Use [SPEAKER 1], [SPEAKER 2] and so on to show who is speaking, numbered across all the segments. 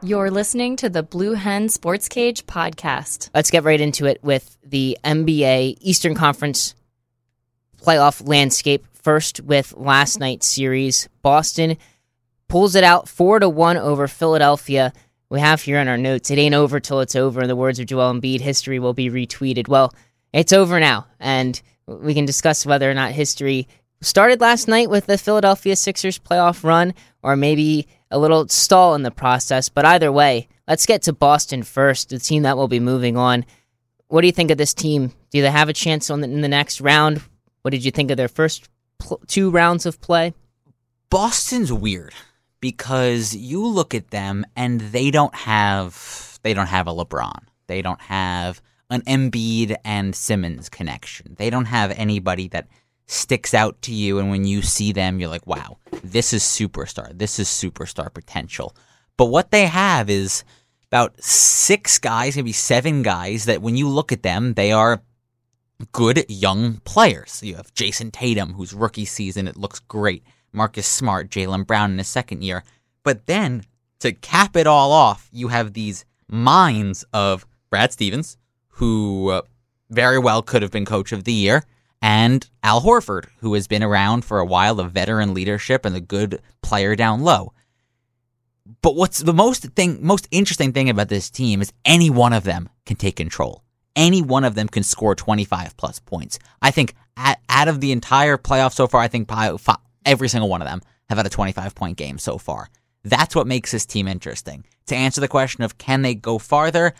[SPEAKER 1] You're listening to the Blue Hen Sports Cage podcast.
[SPEAKER 2] Let's get right into it with the NBA Eastern Conference playoff landscape. First, with last night's series, Boston pulls it out four to one over Philadelphia. We have here in our notes, it ain't over till it's over. In the words of Joel Embiid, history will be retweeted. Well, it's over now, and we can discuss whether or not history started last night with the Philadelphia Sixers playoff run, or maybe a little stall in the process. But either way, let's get to Boston first, the team that will be moving on. What do you think of this team? Do they have a chance on the, in the next round? What did you think of their first pl- two rounds of play?
[SPEAKER 3] Boston's weird because you look at them and they don't have they don't have a LeBron. They don't have an Embiid and Simmons connection. They don't have anybody that sticks out to you and when you see them you're like wow this is superstar. This is superstar potential. But what they have is about six guys maybe seven guys that when you look at them they are good young players. You have Jayson Tatum whose rookie season it looks great. Marcus Smart Jaylen Brown in his second year. But then to cap it all off you have these minds of Brad Stevens who uh, very well could have been coach of the year and Al Horford, who has been around for a while, a veteran leadership and a good player down low. But what's the most thing, most interesting thing about this team is any one of them can take control. Any one of them can score 25 plus points. I think at, out of the entire playoff so far, I think every single one of them have had a 25 point game so far. That's what makes this team interesting. To answer the question of can they go farther,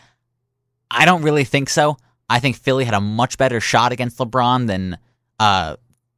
[SPEAKER 3] I don't really think so. I think Philly had a much better shot against LeBron than uh,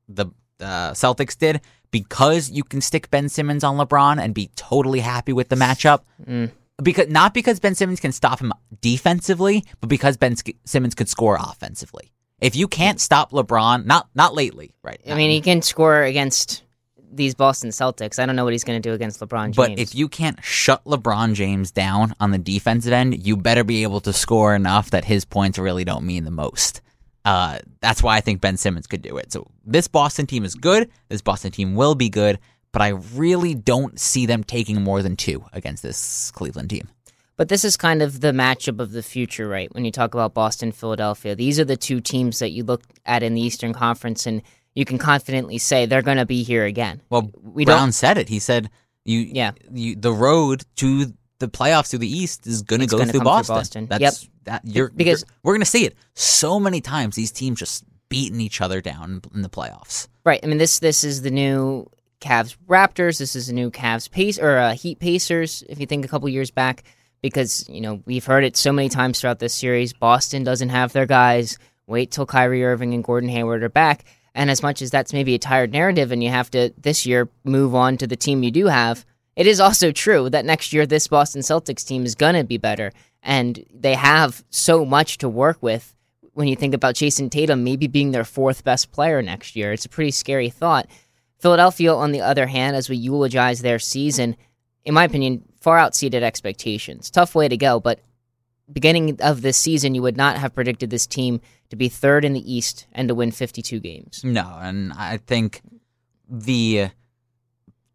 [SPEAKER 3] the uh, Celtics did because you can stick Ben Simmons on LeBron and be totally happy with the matchup. Mm. Because not because Ben Simmons can stop him defensively, but because Ben Simmons could score offensively. If you can't stop LeBron, not not lately, right?
[SPEAKER 2] I mean, he can score against these Boston Celtics. I don't know what he's going to do against LeBron James.
[SPEAKER 3] But if you can't shut LeBron James down on the defensive end, you better be able to score enough that his points really don't mean the most. Uh, that's why I think Ben Simmons could do it. So this Boston team is good. This Boston team will be good, but I really don't see them taking more than two against this Cleveland team.
[SPEAKER 2] But this is kind of the matchup of the future, right? When you talk about Boston, Philadelphia, these are the two teams that you look at in the Eastern Conference and – you can confidently say they're going to be here again.
[SPEAKER 3] Well, we Brown don't, said it. He said, "You, yeah, you, the road to the playoffs to the East is going to go through Boston.
[SPEAKER 2] Boston.
[SPEAKER 3] That's
[SPEAKER 2] yep.
[SPEAKER 3] that you're because you're, we're going to see it so many times. These teams just beating each other down in the playoffs.
[SPEAKER 2] Right. I mean this this is the new Cavs Raptors. This is the new Cavs Pace or uh, Heat Pacers. If you think a couple years back, because you know we've heard it so many times throughout this series. Boston doesn't have their guys. Wait till Kyrie Irving and Gordon Hayward are back and as much as that's maybe a tired narrative and you have to this year move on to the team you do have, it is also true that next year this Boston Celtics team is going to be better. And they have so much to work with when you think about Jayson Tatum maybe being their fourth best player next year. It's a pretty scary thought. Philadelphia, on the other hand, as we eulogize their season, in my opinion, far outseeded expectations. Tough way to go, but beginning of this season, you would not have predicted this team to be third in the East and to win 52 games.
[SPEAKER 3] No, and I think the,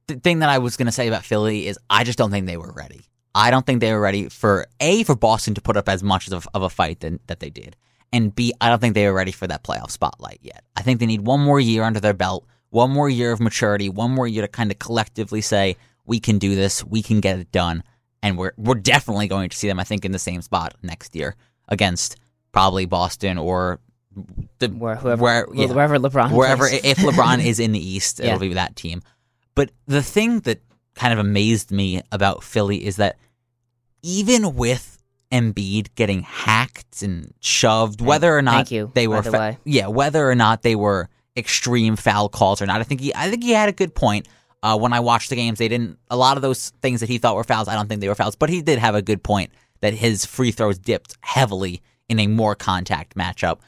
[SPEAKER 3] the thing that I was going to say about Philly is I just don't think they were ready. I don't think they were ready for A, for Boston to put up as much of, of a fight than, that they did. And B, I don't think they were ready for that playoff spotlight yet. I think they need one more year under their belt, one more year of maturity, one more year to kind of collectively say, we can do this, we can get it done and we're we're definitely going to see them. I think in the same spot next year against probably Boston or
[SPEAKER 2] the where, whoever where, yeah, wherever LeBron
[SPEAKER 3] wherever
[SPEAKER 2] plays.
[SPEAKER 3] if LeBron is in the East, yeah. it'll be that team. But the thing that kind of amazed me about Philly is that even with Embiid getting hacked and shoved, whether or not
[SPEAKER 2] you,
[SPEAKER 3] they were,
[SPEAKER 2] fa-
[SPEAKER 3] yeah, whether or not they were extreme foul calls or not, I think he, I think he had a good point. Uh, when I watched the games, they didn't. A lot of those things that he thought were fouls, I don't think they were fouls. But he did have a good point that his free throws dipped heavily in a more contact matchup.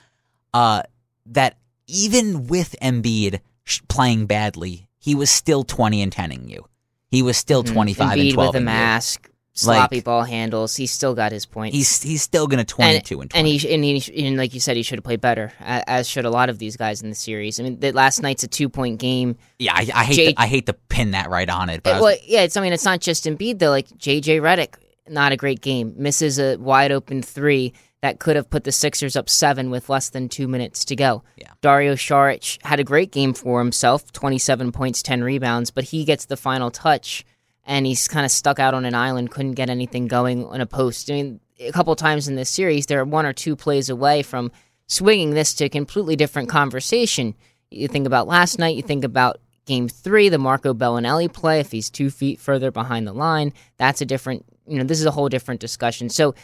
[SPEAKER 3] Uh, that even with Embiid playing badly, he was still twenty and tening you. He was still mm-hmm. twenty five and twelve
[SPEAKER 2] with a mask sloppy like, ball handles. He's still got his points.
[SPEAKER 3] He's he's still going to 22 and,
[SPEAKER 2] and, and he and, he and like you said, he should have played better, as should a lot of these guys in the series. I mean, the, last night's a two point game.
[SPEAKER 3] Yeah, I, I hate J- to, I hate to pin that right on it. But
[SPEAKER 2] it, well, yeah, it's I mean, it's not just Embiid though. Like JJ Redick, not a great game. Misses a wide open three that could have put the Sixers up seven with less than two minutes to go.
[SPEAKER 3] Yeah.
[SPEAKER 2] Dario Saric had a great game for himself 27 points, 10 rebounds, but he gets the final touch and he's kind of stuck out on an island, couldn't get anything going on a post. I mean, a couple times in this series, they're one or two plays away from swinging this to a completely different conversation. You think about last night, you think about game three, the Marco Belinelli play. If he's two feet further behind the line, that's a different, you know, this is a whole different discussion. So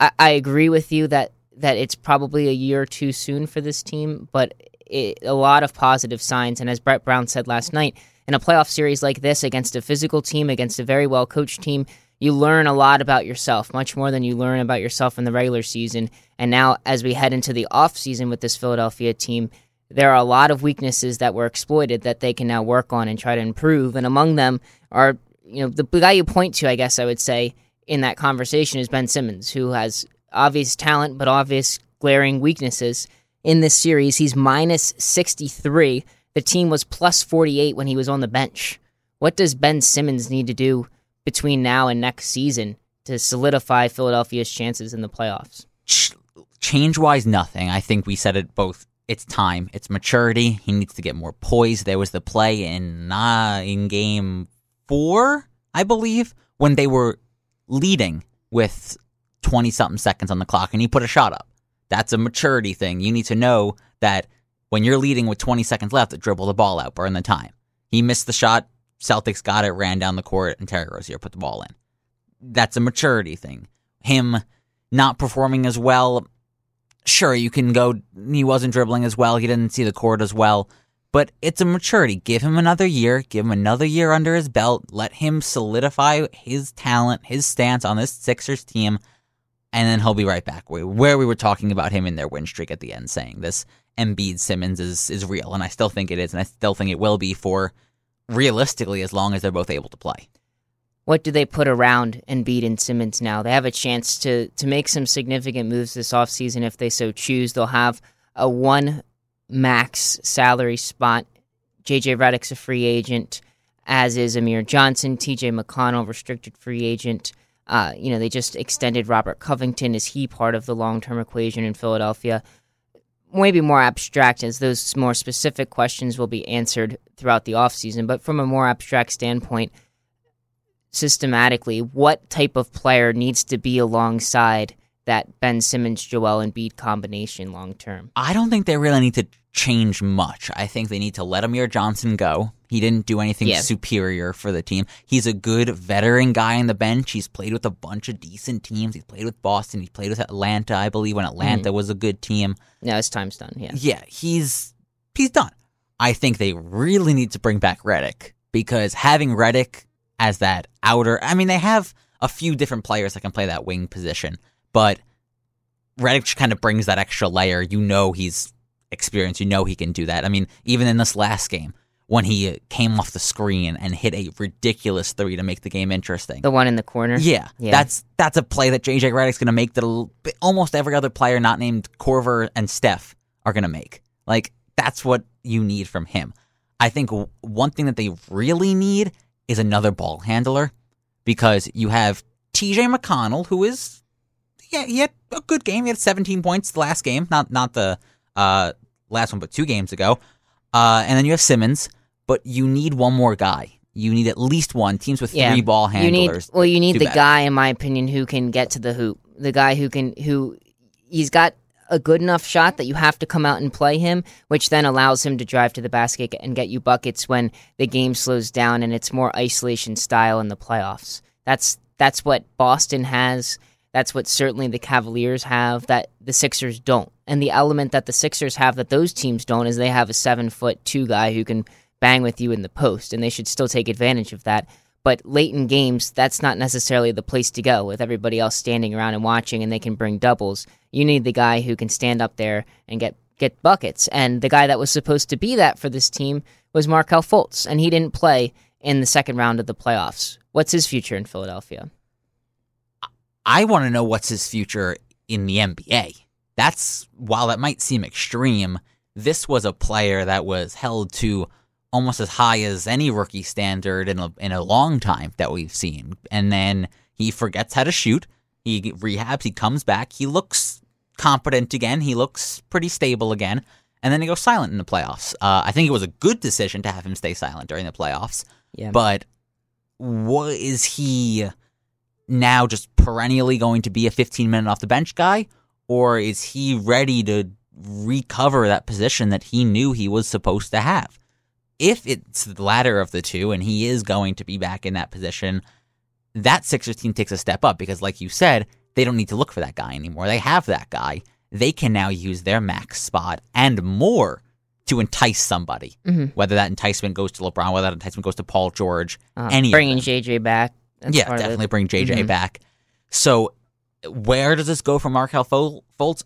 [SPEAKER 2] I, I agree with you that, that it's probably a year too soon for this team, but it, a lot of positive signs. And as Brett Brown said last night, in a playoff series like this against a physical team, against a very well coached team, you learn a lot about yourself, much more than you learn about yourself in the regular season. And now, as we head into the off season with this Philadelphia team, there are a lot of weaknesses that were exploited that they can now work on and try to improve. And among them are, you know, the guy you point to, I guess I would say, in that conversation is Ben Simmons, who has obvious talent but obvious glaring weaknesses. In this series, he's minus 63. The team was plus 48 when he was on the bench. What does Ben Simmons need to do between now and next season to solidify Philadelphia's chances in the playoffs?
[SPEAKER 3] Change wise, nothing. I think we said it both. It's time. It's maturity. He needs to get more poise. There was the play in uh, in game four, I believe, when they were leading with twenty something seconds on the clock, and he put a shot up. That's a maturity thing. You need to know that when you're leading with 20 seconds left, dribble the ball out, burn the time. He missed the shot. Celtics got it, ran down the court, and Terry Rozier put the ball in. That's a maturity thing. Him not performing as well, sure, you can go, he wasn't dribbling as well, he didn't see the court as well, but it's a maturity. Give him another year, give him another year under his belt, let him solidify his talent, his stance on this Sixers team, and then he'll be right back where we were talking about him in their win streak at the end, saying this Embiid Simmons is, is real, and I still think it is, and I still think it will be for realistically as long as they're both able to play.
[SPEAKER 2] What do they put around Embiid and Simmons now? They have a chance to to make some significant moves this offseason if they so choose. They'll have a one max salary spot. JJ Redick's a free agent, as is Amir Johnson, TJ McConnell, restricted free agent. Uh, you know, they just extended Robert Covington. Is he part of the long term equation in Philadelphia? maybe more abstract as those more specific questions will be answered throughout the offseason. But from a more abstract standpoint, systematically, what type of player needs to be alongside that Ben Simmons Joel and Embiid combination long term?
[SPEAKER 3] I don't think they really need to change much. I think they need to let Amir Johnson go. He didn't do anything
[SPEAKER 2] Yeah.
[SPEAKER 3] superior for the team. He's a good veteran guy on the bench. He's played with a bunch of decent teams. He's played with Boston. He's played with Atlanta, I believe, when Atlanta mm-hmm. was a good team.
[SPEAKER 2] No, his time's done. Yeah.
[SPEAKER 3] Yeah, he's he's done. I think they really need to bring back Redick because having Redick as that outer, I mean, they have a few different players that can play that wing position, but Redick just kind of brings that extra layer. You know, he's experienced. You know, he can do that. I mean, even in this last game when he uh, came off the screen and hit a ridiculous three to make the game interesting.
[SPEAKER 2] The one in the corner.
[SPEAKER 3] Yeah,
[SPEAKER 2] Yeah.
[SPEAKER 3] that's that's a play that JJ Redick's going to make that almost every other player not named Korver and Steph are going to make. Like that's what you need from him. I think w- one thing that they really need is another ball handler because you have TJ McConnell who is yeah, he had a good game. He had 17 points the last game, not not the uh, last one but 2 games ago. Uh, and then you have Simmons, but you need one more guy. You need at least one. Teams with
[SPEAKER 2] Yeah.
[SPEAKER 3] three ball
[SPEAKER 2] You
[SPEAKER 3] handlers.
[SPEAKER 2] need well, you need the
[SPEAKER 3] better.
[SPEAKER 2] guy, in my opinion, who can get to the hoop. The guy who can who he's got a good enough shot that you have to come out and play him, which then allows him to drive to the basket and get you buckets when the game slows down and it's more isolation style in the playoffs. That's that's what Boston has. That's what certainly the Cavaliers have that the Sixers don't. And the element that the Sixers have that those teams don't is they have a seven foot two guy who can bang with you in the post, and they should still take advantage of that. But late in games, that's not necessarily the place to go with everybody else standing around and watching and they can bring doubles. You need the guy who can stand up there and get get buckets. And the guy that was supposed to be that for this team was Markelle Fultz, and he didn't play in the second round of the playoffs. What's his future in Philadelphia?
[SPEAKER 3] I want to know what's his future in the NBA. That's while that might seem extreme, this was a player that was held to almost as high as any rookie standard in a in a long time that we've seen. And then he forgets how to shoot. He rehabs. He comes back. He looks competent again. He looks pretty stable again. And then he goes silent in the playoffs. Uh, I think it was a good decision to have him stay silent during the playoffs.
[SPEAKER 2] Yeah.
[SPEAKER 3] But what is he now just perennially going to be a 15 minute off the bench guy? Or is he ready to recover that position that he knew he was supposed to have? If it's the latter of the two and he is going to be back in that position, that Sixers team takes a step up because, like you said, they don't need to look for that guy anymore. They have that guy. They can now use their max spot and more to entice somebody.
[SPEAKER 2] Mhm.
[SPEAKER 3] Whether that enticement goes to LeBron, whether that enticement goes to Paul George,
[SPEAKER 2] Uh,
[SPEAKER 3] any
[SPEAKER 2] bringing. JJ back. That's
[SPEAKER 3] yeah,
[SPEAKER 2] part of it.
[SPEAKER 3] definitely bring JJ
[SPEAKER 2] Mhm.
[SPEAKER 3] back. So, where does this go for Markelle Fol- Fultz?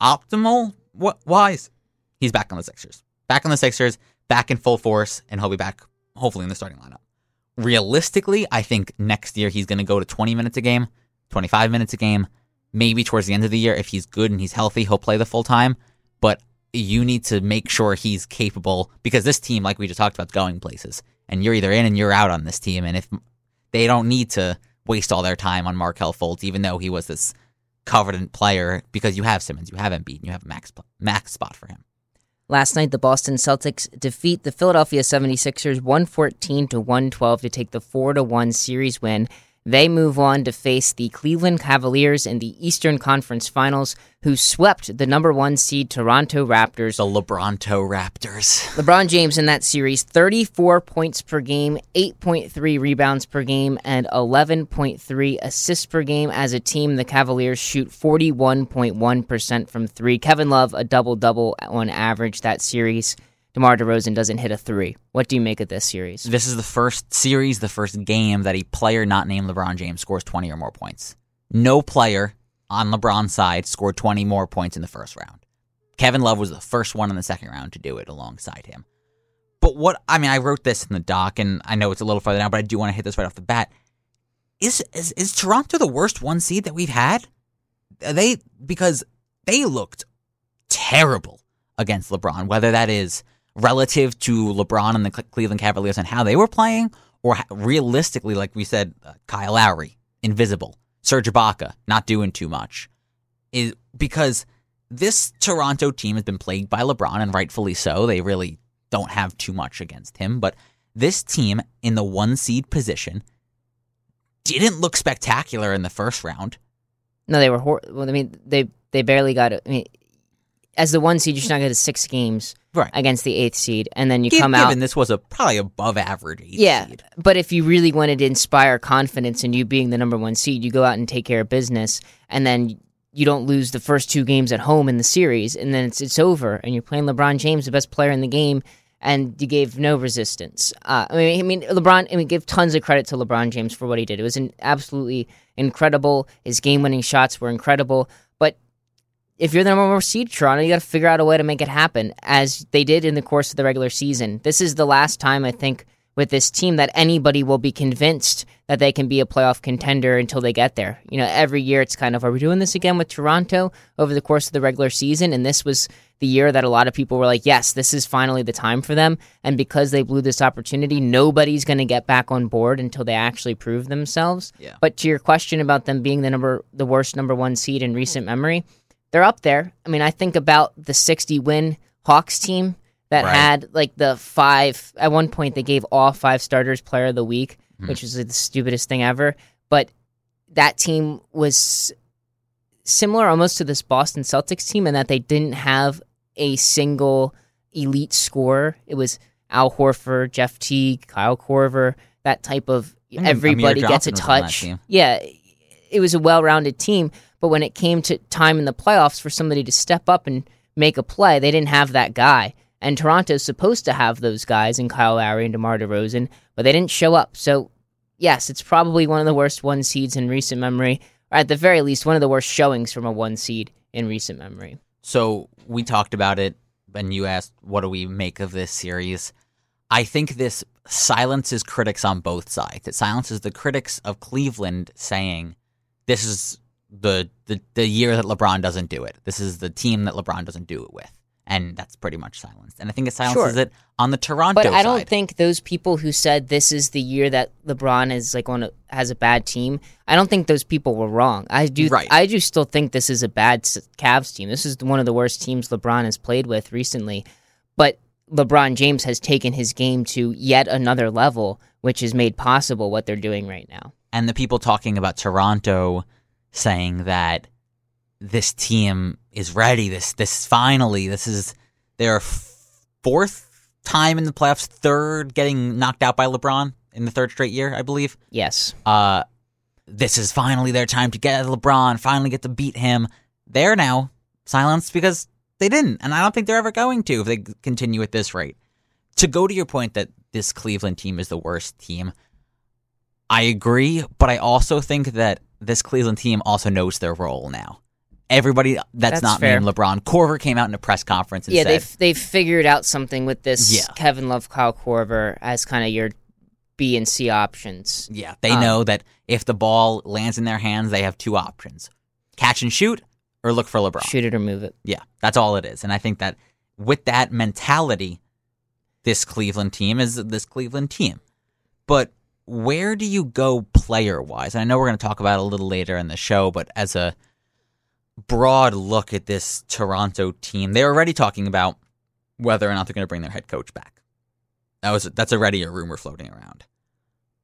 [SPEAKER 3] Optimal what wise? He's back on the Sixers. Back on the Sixers, back in full force, and he'll be back hopefully in the starting lineup. Realistically, I think next year he's going to go to 20 minutes a game, 25 minutes a game. Maybe towards the end of the year, if he's good and he's healthy, he'll play the full time. But you need to make sure he's capable because this team, like we just talked about, is going places. And you're either in and you're out on this team. And if they don't need to waste all their time on Markelle Fultz, even though he was this coveted player, because you have Simmons, you have Embiid, and you have a max max spot for him.
[SPEAKER 2] Last night, the Boston Celtics defeat the Philadelphia 76ers 114 to 112 to take the 4 to 1 series win. They move on to face the Cleveland Cavaliers in the Eastern Conference Finals, who swept the number one seed Toronto Raptors.
[SPEAKER 3] The LeBronto Raptors.
[SPEAKER 2] LeBron James in that series, 34 points per game, 8.3 rebounds per game, and 11.3 assists per game. As a team, the Cavaliers shoot 41.1% from three. Kevin Love, a double double on average that series. DeMar DeRozan doesn't hit a three. What do you make of this series?
[SPEAKER 3] This is the first series, the first game that a player not named LeBron James scores 20 or more points. No player on LeBron's side scored 20 more points in the first round. Kevin Love was the first one in the second round to do it alongside him. But what I mean, I wrote this in the doc, and I know it's a little further down, but I do want to hit this right off the bat. Is is, is Toronto the worst one seed that we've had? Are they because they looked terrible against LeBron, whether that is relative to LeBron and the Cleveland Cavaliers and how they were playing, or realistically, like we said, uh, Kyle Lowry, invisible, Serge Ibaka, not doing too much, is because this Toronto team has been plagued by LeBron, and rightfully so. They really don't have too much against him, but this team in the one seed position didn't look spectacular in the first round.
[SPEAKER 2] No, they were. Hor- well, I mean, they they barely got. I mean, as the one seed, you're not going to six games
[SPEAKER 3] Right.
[SPEAKER 2] against the eighth seed, and then you come out.
[SPEAKER 3] Given this was a probably above average eighth
[SPEAKER 2] Yeah,
[SPEAKER 3] seed.
[SPEAKER 2] but if you really wanted to inspire confidence in you being the number one seed, you go out and take care of business, and then you don't lose the first two games at home in the series, and then it's it's over, and you're playing LeBron James, the best player in the game, and you gave no resistance. Uh, I mean, I mean, LeBron. I mean, give tons of credit to LeBron James for what he did. It was an absolutely incredible. His game-winning shots were incredible, if you're the number one seed, Toronto, you got to figure out a way to make it happen, as they did in the course of the regular season. This is the last time I think with this team that anybody will be convinced that they can be a playoff contender until they get there. You know, every year it's kind of, are we doing this again with Toronto over the course of the regular season? And this was the year that a lot of people were like, yes, this is finally the time for them. And because they blew this opportunity, nobody's going to get back on board until they actually prove themselves.
[SPEAKER 3] Yeah.
[SPEAKER 2] But to your question about them being the number, the worst number one seed in recent memory, they're up there. I mean, I think about the 60 win Hawks team that
[SPEAKER 3] Right.
[SPEAKER 2] had like the five, at one point, they gave all five starters player of the week,
[SPEAKER 3] Mhm.
[SPEAKER 2] which is the stupidest thing ever. But that team was similar almost to this Boston Celtics team in that they didn't have a single elite scorer. It was Al Horford, Jeff Teague, Kyle Korver, that type of
[SPEAKER 3] Mm,
[SPEAKER 2] everybody gets a
[SPEAKER 3] Johnson was on that
[SPEAKER 2] touch. Yeah, it was a well-rounded team, but when it came to time in the playoffs for somebody to step up and make a play, they didn't have that guy. And Toronto's supposed to have those guys in Kyle Lowry and DeMar DeRozan, but they didn't show up. So, yes, it's probably one of the worst one seeds in recent memory, or at the very least, one of the worst showings from a one seed in recent memory.
[SPEAKER 3] So we talked about it, and you asked, "What do we make of this series?" I think this silences critics on both sides. It silences the critics of Cleveland saying, "This is the the the year that LeBron doesn't do it. This is the team that LeBron doesn't do it with." and that's pretty much silenced. And I think it silences
[SPEAKER 2] Sure.
[SPEAKER 3] it on the Toronto
[SPEAKER 2] But I don't
[SPEAKER 3] side.
[SPEAKER 2] think those people who said this is the year that LeBron is like on a, has a bad team. I don't think those people were wrong. I do.
[SPEAKER 3] Right.
[SPEAKER 2] I do still think this is a bad Cavs team. This is one of the worst teams LeBron has played with recently. But LeBron James has taken his game to yet another level, which has made possible what they're doing right now.
[SPEAKER 3] and the people talking about Toronto saying that this team is ready. This this finally this is their fourth time in the playoffs, third getting knocked out by LeBron in the third straight year, I believe.
[SPEAKER 2] Yes.
[SPEAKER 3] Uh, this is finally their time to get LeBron, finally get to beat him. They're now silenced because they didn't, and I don't think they're ever going to if they continue at this rate. To go to your point that this Cleveland team is the worst team, I agree, but I also think that this Cleveland team also knows their role now. Everybody that's,
[SPEAKER 2] That's
[SPEAKER 3] not
[SPEAKER 2] fair.
[SPEAKER 3] named LeBron, Korver came out in a press conference and
[SPEAKER 2] Yeah,
[SPEAKER 3] said,
[SPEAKER 2] they've they've figured out something with this
[SPEAKER 3] Yeah.
[SPEAKER 2] Kevin Love, Kyle Korver as kind of your B and C options.
[SPEAKER 3] Yeah, they
[SPEAKER 2] Um,
[SPEAKER 3] know that if the ball lands in their hands, they have two options: catch and shoot, or look for LeBron.
[SPEAKER 2] Shoot it or move it.
[SPEAKER 3] Yeah, that's all it is. And I think that with that mentality, this Cleveland team is this Cleveland team. But where do you go player wise? I know we're going to talk about it a little later in the show, but as a broad look at this Toronto team, they're already talking about whether or not they're going to bring their head coach back. That was that's already a rumor floating around.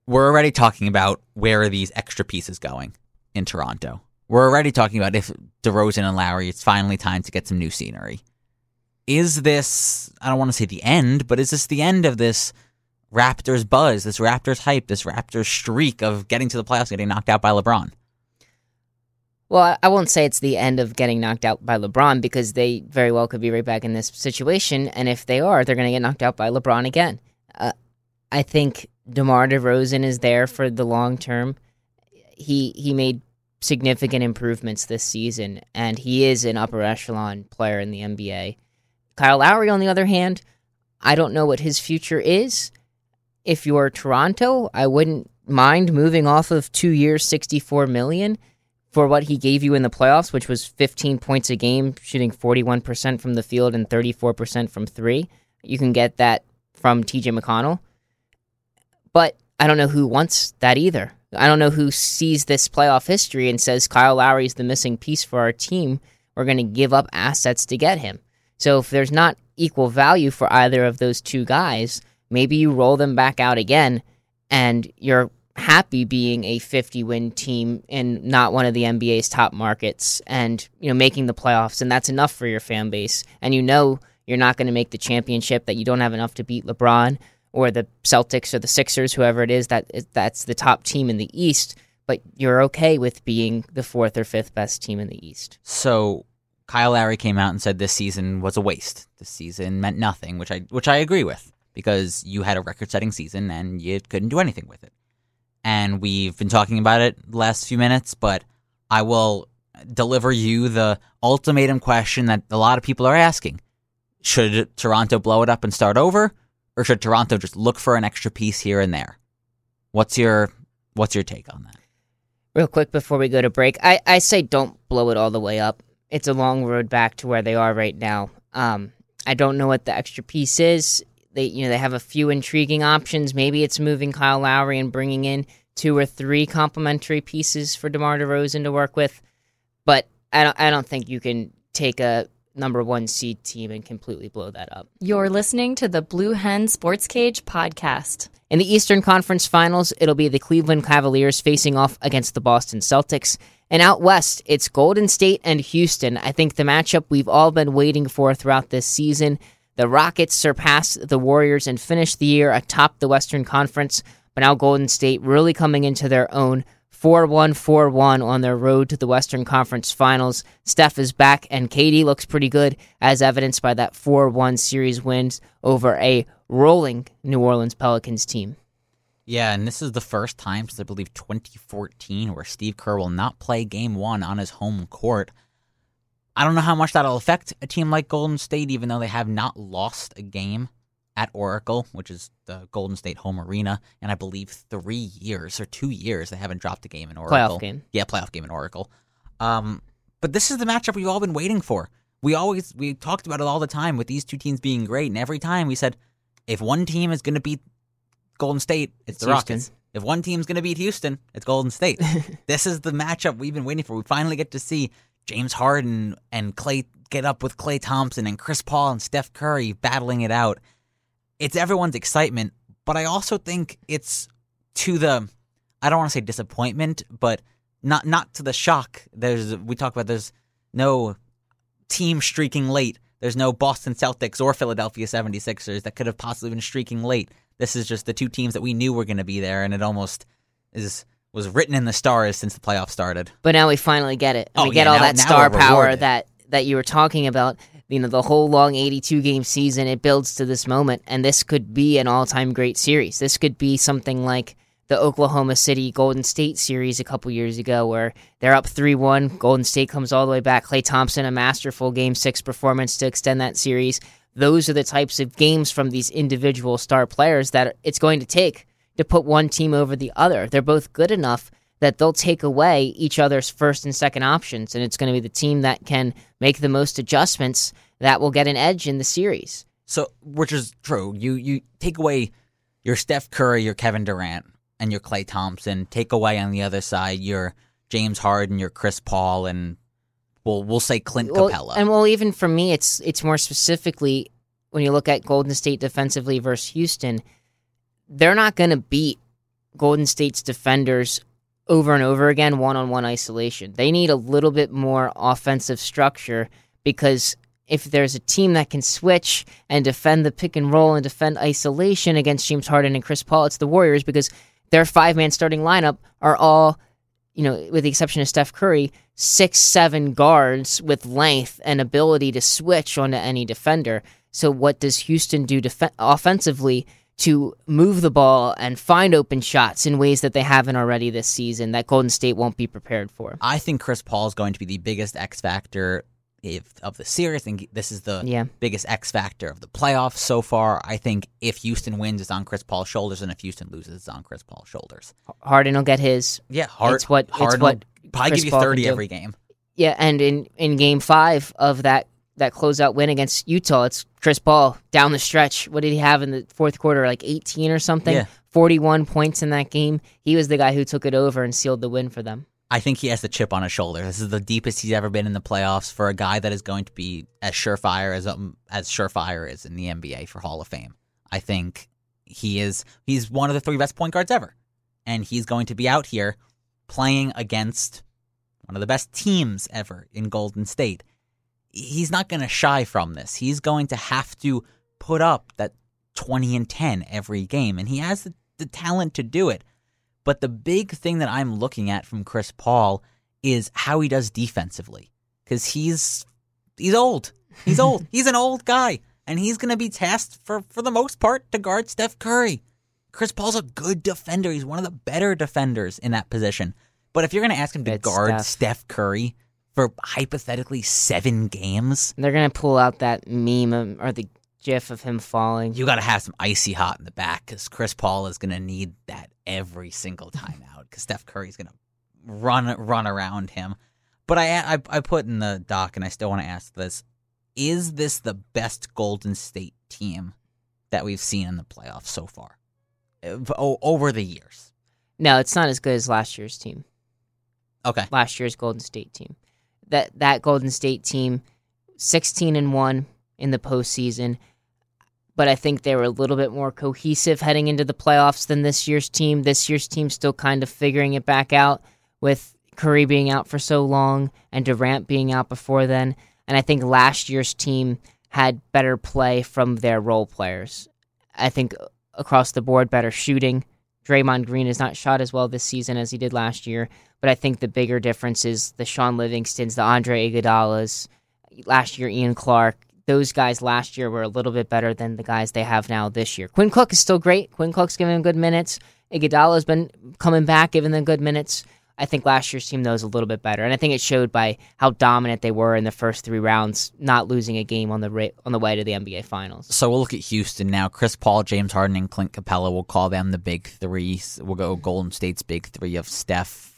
[SPEAKER 3] We're already talking about where are these extra pieces going in Toronto. We're already talking about if DeRozan and Lowry, it's finally time to get some new scenery. Is this, I don't want to say the end, but is this the end of this Raptors buzz, this Raptors hype, this Raptors streak of getting to the playoffs, getting knocked out by LeBron?
[SPEAKER 2] Well, I- won't say it's the end of getting knocked out by LeBron because they very well could be right back in this situation, and if they are, they're going to get knocked out by LeBron again. Uh, I think DeMar DeRozan is there for the long term. He he made significant improvements this season, and he is an upper echelon player in the NBA. Kyle Lowry, on the other hand, I don't know what his future is. If you're Toronto, I wouldn't mind moving off of two years, sixty-four million for what he gave you in the playoffs, which was 15 points a game, shooting 41% from the field and 34% from three. You can get that from TJ McConnell. But I don't know who wants that either. I don't know who sees this playoff history and says Kyle Lowry's the missing piece for our team. We're going to give up assets to get him. So if there's not equal value for either of those two guys, maybe you roll them back out again and you're happy being a 50 win team in not one of the NBA's top markets and you know making the playoffs and that's enough for your fan base and you know you're not going to make the championship that you don't have enough to beat LeBron or the Celtics or the Sixers whoever it is that that's the top team in the East but you're okay with being the fourth or fifth best team in the East.
[SPEAKER 3] So Kyle Lowry came out and said this season was a waste. This season meant nothing, which I which I agree with because you had a record-setting season and you couldn't do anything with it. And we've been talking about it the last few minutes, but I will deliver you the ultimatum question that a lot of people are asking. Should Toronto blow it up and start over or should Toronto just look for an extra piece here and there? What's your what's your take on that?
[SPEAKER 2] Real quick before we go to break, I, I say don't blow it all the way up. It's a long road back to where they are right now. Um, I don't know what the extra piece is. They you know they have a few intriguing options. Maybe it's moving Kyle Lowry and bringing in two or three complementary pieces for DeMar DeRozan to work with. But I don't I don't think you can take a number one seed team and completely blow that up.
[SPEAKER 1] You're listening to the Blue Hen Sports Cage podcast.
[SPEAKER 2] In the Eastern Conference Finals, it'll be the Cleveland Cavaliers facing off against the Boston Celtics. And out west, it's Golden State and Houston. I think the matchup we've all been waiting for throughout this season. The Rockets surpassed the Warriors and finished the year atop the Western Conference, but now Golden State really coming into their own 4 1 4 1 on their road to the Western Conference Finals. Steph is back, and KD looks pretty good, as evidenced by that 4 1 series wins over a rolling New Orleans Pelicans team.
[SPEAKER 3] Yeah, and this is the first time since I believe 2014 where Steve Kerr will not play game one on his home court. I don't know how much that'll affect a team like Golden State, even though they have not lost a game at Oracle, which is the Golden State home arena, and I believe three years or two years they haven't dropped a game in Oracle.
[SPEAKER 2] Playoff game.
[SPEAKER 3] Yeah, playoff game in Oracle. Um, but this is the matchup we've all been waiting for. we always we talked about it all the time with these two teams being great, and every time we said if one team is going to beat Golden State, it's,
[SPEAKER 2] It's
[SPEAKER 3] the Rockets. If one team's going to beat Houston, it's Golden State. this is the matchup we've been waiting for. We finally get to see James Harden and Klay get up with Klay Thompson and Chris Paul and Steph Curry battling it out. It's everyone's excitement, but I also think it's to the I don't want to say disappointment, but not not to the shock. There's we talk about there's no team streaking late. There's no Boston Celtics or Philadelphia 76ers that could have possibly been streaking late. This is just the two teams that we knew were going to be there and it almost is was written in the stars since the playoffs started.
[SPEAKER 2] But now we finally get it. And
[SPEAKER 3] Oh,
[SPEAKER 2] we get
[SPEAKER 3] yeah,
[SPEAKER 2] all
[SPEAKER 3] now-
[SPEAKER 2] that star power
[SPEAKER 3] rewarded.
[SPEAKER 2] that that you were talking about. You know, the whole long 82 game season, it builds to this moment, and this could be an all time great series. This could be something like the Oklahoma City Golden State series a couple years ago, where they're up 3 1. Golden State comes all the way back. Klay Thompson, a masterful game six performance to extend that series. Those are the types of games from these individual star players that it's going to take to put one team over the other. They're both good enough that they'll take away each other's first and second options, and it's going to be the team that can make the most adjustments that will get an edge in the series.
[SPEAKER 3] So, which is true. You you take away your Steph Curry, your Kevin Durant, and your Klay Thompson. Take away on the other side your James Harden, your Chris Paul, and we'll we'll say Clint
[SPEAKER 2] Well,
[SPEAKER 3] Capela.
[SPEAKER 2] and well, even for me, it's it's more specifically when you look at Golden State defensively versus Houston, they're not going to beat Golden State's defenders over and over again one on one isolation. They need a little bit more offensive structure because if there's a team that can switch and defend the pick and roll and defend isolation against James Harden and Chris Paul, it's the Warriors because their five man starting lineup are all, you know, with the exception of Steph Curry, six, seven guards with length and ability to switch onto any defender. So, what does Houston do def- offensively to move the ball and find open shots in ways that they haven't already this season that Golden State won't be prepared for?
[SPEAKER 3] I think Chris Paul is going to be the biggest X factor if, of the series. I think this is the
[SPEAKER 2] Yeah.
[SPEAKER 3] biggest X factor of the playoffs so far. I think if Houston wins, it's on Chris Paul's shoulders, and if Houston loses, it's on Chris Paul's shoulders.
[SPEAKER 2] Harden will get his.
[SPEAKER 3] Yeah, hard.
[SPEAKER 2] It's what- it's what
[SPEAKER 3] probably
[SPEAKER 2] Chris
[SPEAKER 3] give you
[SPEAKER 2] Paul
[SPEAKER 3] thirty every game.
[SPEAKER 2] Yeah, and in, in game five of that that closeout win against Utah, it's Chris Paul down the stretch. What did he have in the fourth quarter? Like 18 or something?
[SPEAKER 3] Yeah.
[SPEAKER 2] 41 points in that game. He was the guy who took it over and sealed the win for them.
[SPEAKER 3] I think he has the chip on his shoulder. This is the deepest he's ever been in the playoffs for a guy that is going to be as surefire as um, as surefire is in the NBA for Hall of Fame. I think he is he's one of the three best point guards ever, and he's going to be out here playing against one of the best teams ever in Golden State. He's not going to shy from this. He's going to have to put up that 20 and 10 every game, and he has the, the talent to do it. But the big thing that I'm looking at from Chris Paul is how he does defensively. Because he's he's old. He's old. he's an old guy. And he's gonna be tasked for, for the most part to guard Steph Curry. Chris Paul's a good defender. He's one of the better defenders in that position. But if you're gonna ask him to
[SPEAKER 2] It's
[SPEAKER 3] guard
[SPEAKER 2] Steph.
[SPEAKER 3] Steph Curry for hypothetically seven games,
[SPEAKER 2] they're going to pull out that meme of- or the gif of him falling.
[SPEAKER 3] you got to have some icy hot in the back because Chris Paul is going to need that every single time out because Steph Curry's going to run run around him. But I, I I put in the doc and I still want to ask this: Is this the best Golden State team that we've seen in the playoffs so far Uh, o- over the years?
[SPEAKER 2] No, it's not as good as last year's team.
[SPEAKER 3] Okay,
[SPEAKER 2] last year's Golden State team. That that Golden State team, sixteen and one in the postseason, but I think they were a little bit more cohesive heading into the playoffs than this year's team. This year's team still kind of figuring it back out with Curry being out for so long and Durant being out before then. And I think last year's team had better play from their role players. I think across the board, better shooting. Draymond Green has not shot as well this season as he did last year, but I think the bigger difference is the Sean Livingstons, the Andre Iguodala's, last year Ian Clark. Those guys last year were a little bit better than the guys they have now this year. Quinn Cook is still great. Quinn Cook's giving him good minutes. Iguodala's been coming back, giving them good minutes. I think last year's team though is a little bit better, and I think it showed by how dominant they were in the first three rounds, not losing a game on the ra- on the way to the NBA Finals.
[SPEAKER 3] so we'll look at Houston now. Chris Paul, James Harden, and Clint Capela. We'll call them the big three. We'll go Golden State's big three of Steph,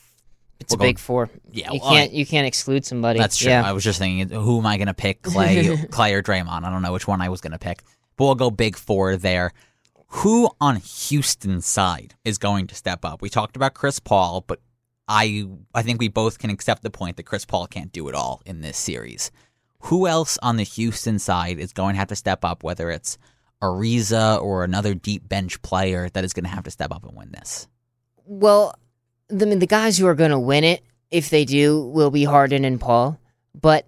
[SPEAKER 2] It's
[SPEAKER 3] We'll
[SPEAKER 2] a
[SPEAKER 3] go-
[SPEAKER 2] big four.
[SPEAKER 3] Yeah,
[SPEAKER 2] you
[SPEAKER 3] well,
[SPEAKER 2] can't you can't exclude somebody.
[SPEAKER 3] That's true.
[SPEAKER 2] Yeah.
[SPEAKER 3] I was just thinking, who am I going to pick, Klay, Klay or Draymond? I don't know which one I was going to pick, but we'll go big four there. Who on Houston's side is going to step up? We talked about Chris Paul, but I I think we both can accept the point that Chris Paul can't do it all in this series. Who else on the Houston side is going to have to step up? Whether it's Ariza or another deep bench player that is going to have to step up and win this.
[SPEAKER 2] Well, the, I mean, the guys who are going to win it, if they do, will be Harden and Paul. But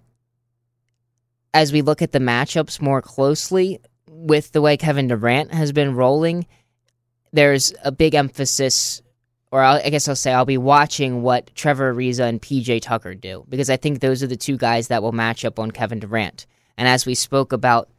[SPEAKER 2] as we look at the matchups more closely, with the way Kevin Durant has been rolling, there's a big emphasis, or I'll, I guess I'll say I'll be watching what Trevor Ariza and PJ Tucker do because I think those are the two guys that will match up on Kevin Durant. And as we spoke about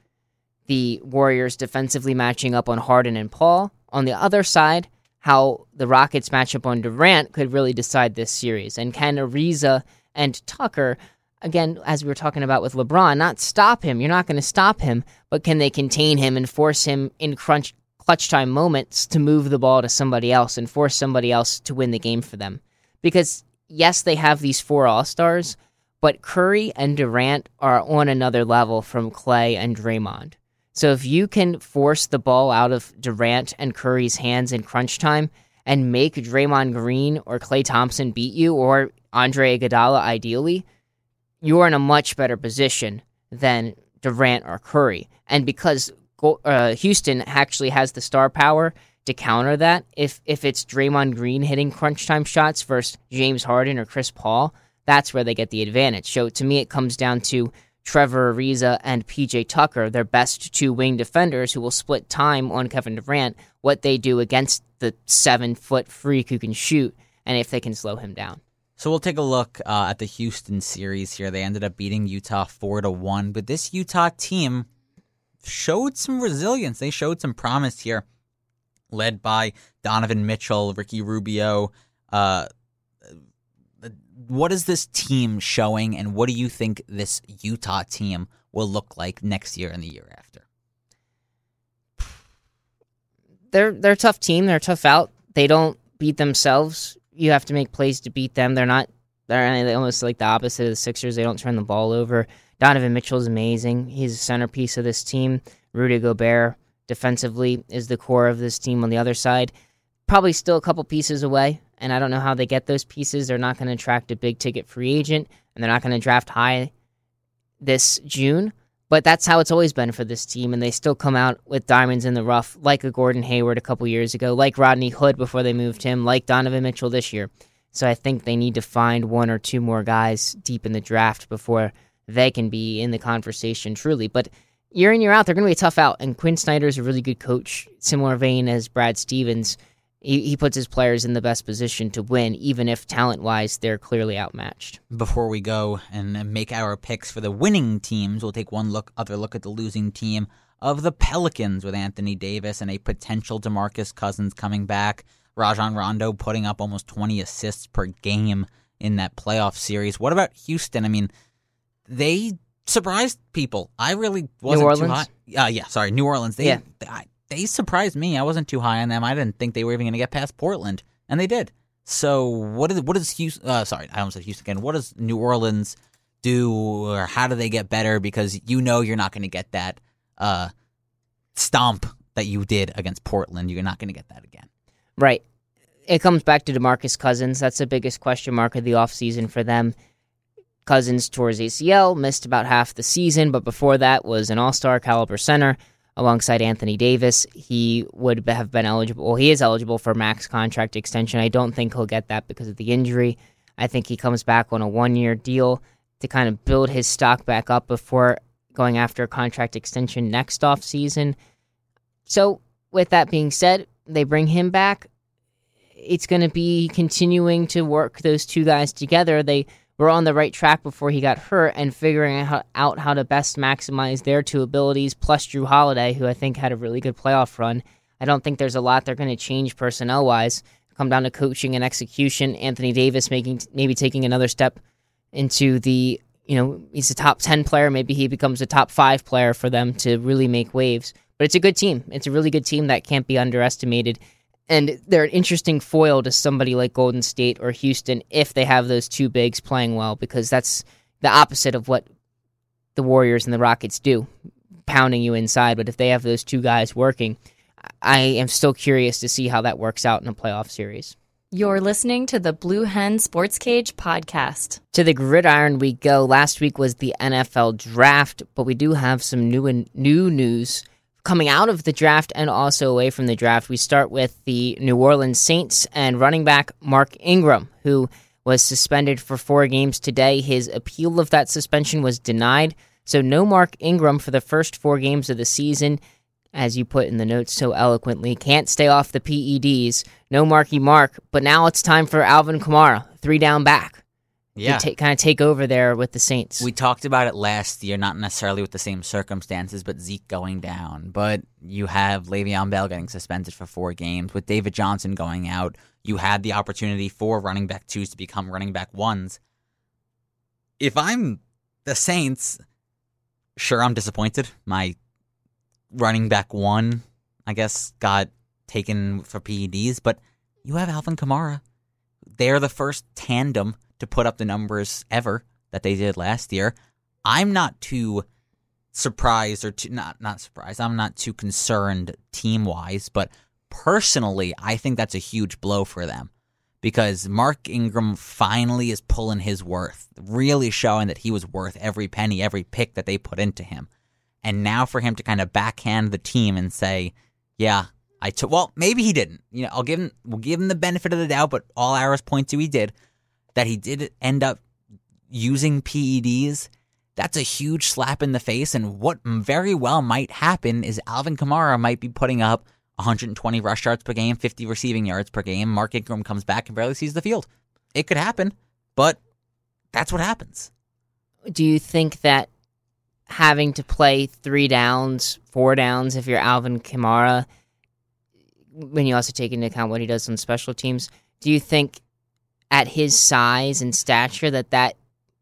[SPEAKER 2] the Warriors defensively matching up on Harden and Paul, on the other side, how the Rockets match up on Durant could really decide this series. And can Ariza and Tucker, again, as we were talking about with LeBron, not stop him? You're not going to stop him, but can they contain him and force him in crunch clutch time moments to move the ball to somebody else and force somebody else to win the game for them? Because yes, they have these four All Stars, but Curry and Durant are on another level from Klay and Draymond. So if you can force the ball out of Durant and Curry's hands in crunch time and make Draymond Green or Klay Thompson beat you or Andre Iguodala ideally, you're in a much better position than Durant or Curry. And because uh, Houston actually has the star power to counter that, if if it's Draymond Green hitting crunch time shots versus James Harden or Chris Paul, that's where they get the advantage. So to me, it comes down to Trevor Ariza and PJ Tucker, their best two wing defenders who will split time on Kevin Durant, what they do against the seven foot freak who can shoot, and if they can slow him down.
[SPEAKER 3] So we'll take a look uh, at the Houston series here. They ended up beating Utah four to one, but this Utah team showed some resilience. They showed some promise here, led by Donovan Mitchell, Ricky Rubio. Uh, what is this team showing, and what do you think this Utah team will look like next year and the year after?
[SPEAKER 2] They're they're a tough team. They're tough out. They don't beat themselves. You have to make plays to beat them. They're not. They're almost like the opposite of the Sixers. They don't turn the ball over. Donovan Mitchell is amazing. He's a centerpiece of this team. Rudy Gobert defensively is the core of this team on the other side. Probably still a couple pieces away, and I don't know how they get those pieces. They're not going to attract a big ticket free agent, and they're not going to draft high this June. But that's how it's always been for this team, and they still come out with diamonds in the rough, like a Gordon Hayward a couple years ago, like Rodney Hood before they moved him, like Donovan Mitchell this year. So I think they need to find one or two more guys deep in the draft before they can be in the conversation truly. But year in, year out, they're going to be a tough out. And Quin Snyder is a really good coach, similar vein as Brad Stevens. He, he puts his players in the best position to win, even if talent wise they're clearly outmatched.
[SPEAKER 3] Before we go and make our picks for the winning teams, we'll take one look, other look at the losing team of the Pelicans with Anthony Davis and a potential DeMarcus Cousins coming back. Rajon Rondo putting up almost 20 assists per game in that playoff series. What about Houston? I mean, they surprised people. I really wasn't too
[SPEAKER 2] Orleans?
[SPEAKER 3] high. Uh, yeah, sorry, New Orleans. They,
[SPEAKER 2] Yeah.
[SPEAKER 3] I- they surprised me. I wasn't too high on them. I didn't think they were even going to get past Portland, and they did. So what is what is Houston? Uh, sorry, I almost said Houston again. What does New Orleans do, or how do they get better? Because you know you're not going to get that uh, stomp that you did against Portland. You're not going to get that again.
[SPEAKER 2] Right. It comes back to DeMarcus Cousins. That's the biggest question mark of the offseason for them. Cousins towards ACL, missed about half the season, but before that was an all-star caliber center alongside Anthony Davis. He would have been eligible. Well, he is eligible for max contract extension. I don't think he'll get that because of the injury. I think he comes back on a one-year deal to kind of build his stock back up before going after a contract extension next offseason. So, with that being said, they bring him back it's going to be continuing to work those two guys together. They were on the right track before he got hurt and figuring out how, to best maximize their two abilities, plus Jrue Holiday, who I think had a really good playoff run. I don't think there's a lot they're going to change personnel wise. Come down to coaching and execution. Anthony Davis making maybe taking another step into the you know he's a top ten player. Maybe he becomes a top five player for them to really make waves. But it's a good team. It's a really good team that can't be underestimated And they're an interesting foil to somebody like Golden State or Houston if they have those two bigs playing well, because that's the opposite of what the Warriors and the Rockets do, pounding you inside. But if they have those two guys working, I am still curious to see how that works out in a playoff series.
[SPEAKER 1] You're listening to the Blue Hen Sports Cage podcast.
[SPEAKER 2] To the gridiron we go. Last week was the NFL draft, but we do have some new and new news coming out of the draft and also away from the draft. We start with the New Orleans Saints and running back Mark Ingram, who was suspended for four games today. His appeal of that suspension was denied. So, no Mark Ingram for the first four games of the season as you put in the notes so eloquently, can't stay off the PEDs. No Marky Mark, but now it's time for Alvin Kamara, three down back.
[SPEAKER 3] Yeah.
[SPEAKER 2] Kind of take over there with the Saints.
[SPEAKER 3] We talked about it last year, not necessarily with the same circumstances, but Zeke going down. But you have Le'Veon Bell getting suspended for four games. With David Johnson going out, you had the opportunity for running back twos to become running back ones. If I'm the Saints, sure, I'm disappointed. My running back one, I guess, got taken for PEDs, but you have Alvin Kamara. They're the first tandem to put up the numbers ever that they did last year. I'm not too surprised or too not not surprised. I'm not too concerned team wise, but personally, I think that's a huge blow for them because Mark Ingram finally is pulling his worth, really showing that he was worth every penny, every pick that they put into him. And now for him to kind of backhand the team and say, "Yeah, I took." Well, maybe he didn't. You know, I'll give him. We'll give him the benefit of the doubt, but all arrows point to he did. That he did end up using PEDs. That's a huge slap in the face. And what very well might happen is Alvin Kamara might be putting up 120 rush yards per game, 50 receiving yards per game. Mark Ingram comes back and barely sees the field. It could happen, but that's what happens.
[SPEAKER 2] Do you think that having to play three downs, four downs if you're Alvin Kamara, when you also take into account what he does on special teams, do you think at his size and stature that that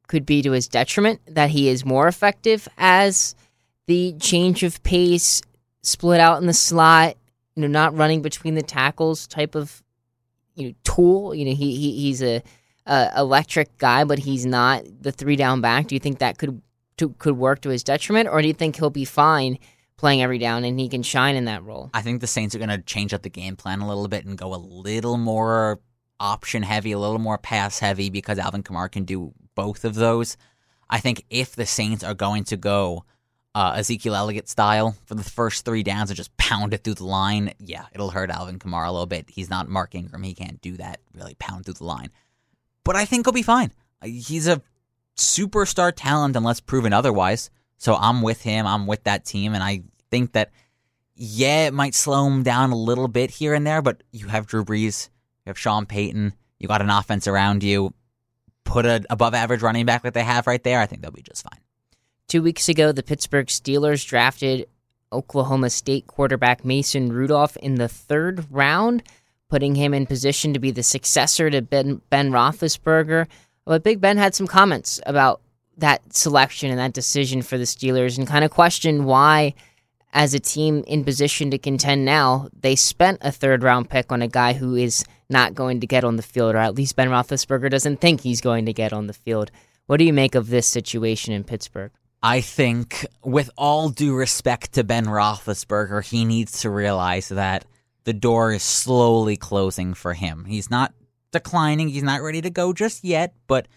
[SPEAKER 2] could be to his detriment, that he is more effective as the change of pace, split out in the slot, you know, not running between the tackles type of you know tool. You know, he, he he's a, a electric guy, but he's not the three down back. Do you think that could to, could work to his detriment, or do you think he'll be fine playing every down and he can shine in that role?
[SPEAKER 3] I think the Saints are going to change up the game plan a little bit and go a little more option heavy, a little more pass heavy because Alvin Kamara can do both of those. I think if the Saints are going to go uh, Ezekiel Elliott style for the first three downs and just pound it through the line, yeah, it'll hurt Alvin Kamara a little bit. He's not Mark Ingram. He can't do that, really pound through the line. But I think he'll be fine. He's a superstar talent unless proven otherwise. So I'm with him. I'm with that team. And I think that, yeah, it might slow him down a little bit here and there, but you have Drew Brees, you have Sean Payton, you got an offense around you. Put an above average running back like they have right there. I think they'll be just fine.
[SPEAKER 2] Two weeks ago, the Pittsburgh Steelers drafted Oklahoma State quarterback Mason Rudolph in the third round, putting him in position to be the successor to Ben, ben Roethlisberger. But Big Ben had some comments about that selection and that decision for the Steelers and kind of questioned why, as a team in position to contend now, they spent a third round pick on a guy who is not going to get on the field, or at least Ben Roethlisberger doesn't think he's going to get on the field. What do you make of this situation in Pittsburgh?
[SPEAKER 3] I think, with all due respect to Ben Roethlisberger, he needs to realize that the door is slowly closing for him. He's not declining. He's not ready to go just yet, but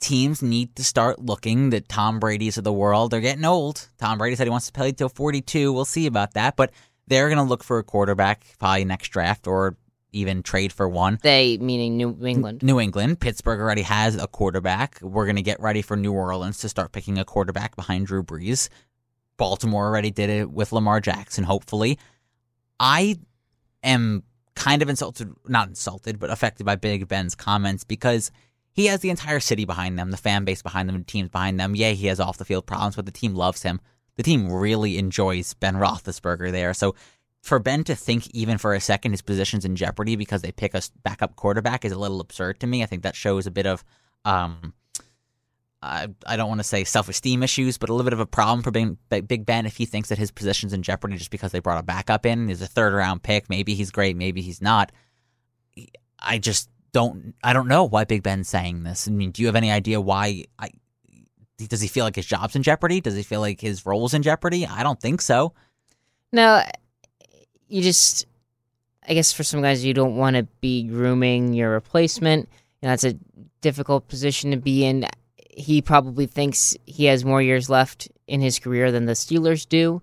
[SPEAKER 3] teams need to start looking. The Tom Brady's of the world, they're getting old. Tom Brady said he wants to play till 42. We'll see about that, but they're going to look for a quarterback probably next draft or even trade for one.
[SPEAKER 2] They, meaning New England.
[SPEAKER 3] New England. Pittsburgh already has a quarterback. We're going to get ready for New Orleans to start picking a quarterback behind Drew Brees. Baltimore already did it with Lamar Jackson, hopefully. I am kind of insulted, not insulted, but affected by Big Ben's comments because he has the entire city behind them, the fan base behind them, the teams behind them. Yeah, he has off the field problems, but the team loves him. The team really enjoys Ben Roethlisberger there. So for Ben to think even for a second his position's in jeopardy because they pick a backup quarterback is a little absurd to me. I think that shows a bit of um, I, I don't want to say self esteem issues, but a little bit of a problem for Big, Big Ben if he thinks that his position's in jeopardy just because they brought a backup in. He's a third round pick. Maybe he's great. Maybe he's not. I just don't. I don't know why Big Ben's saying this. I mean, do you have any idea why? I does he feel like his job's in jeopardy? Does he feel like his role's in jeopardy? I don't think so.
[SPEAKER 2] No, you just. I guess for some guys, you don't want to be grooming your replacement. You know, that's a difficult position to be in he probably thinks he has more years left in his career than the Steelers do.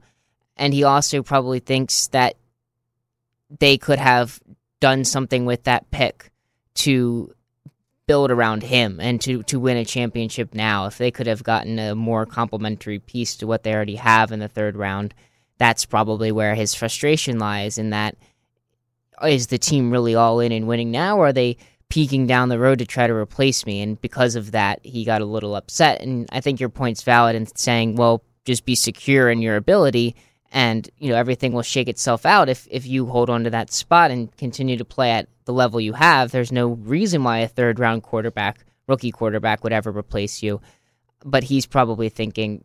[SPEAKER 2] And he also probably thinks that they could have done something with that pick to build around him and to, to win a championship now. If they could have gotten a more complementary piece to what they already have in the third round, that's probably where his frustration lies in that is the team really all in and winning now, or are they peeking down the road to try to replace me. And because of that, he got a little upset. And I think your point's valid in saying, well, just be secure in your ability and you know everything will shake itself out if if you hold on to that spot and continue to play at the level you have there's no reason why a third round quarterback rookie quarterback would ever replace you but he's probably thinking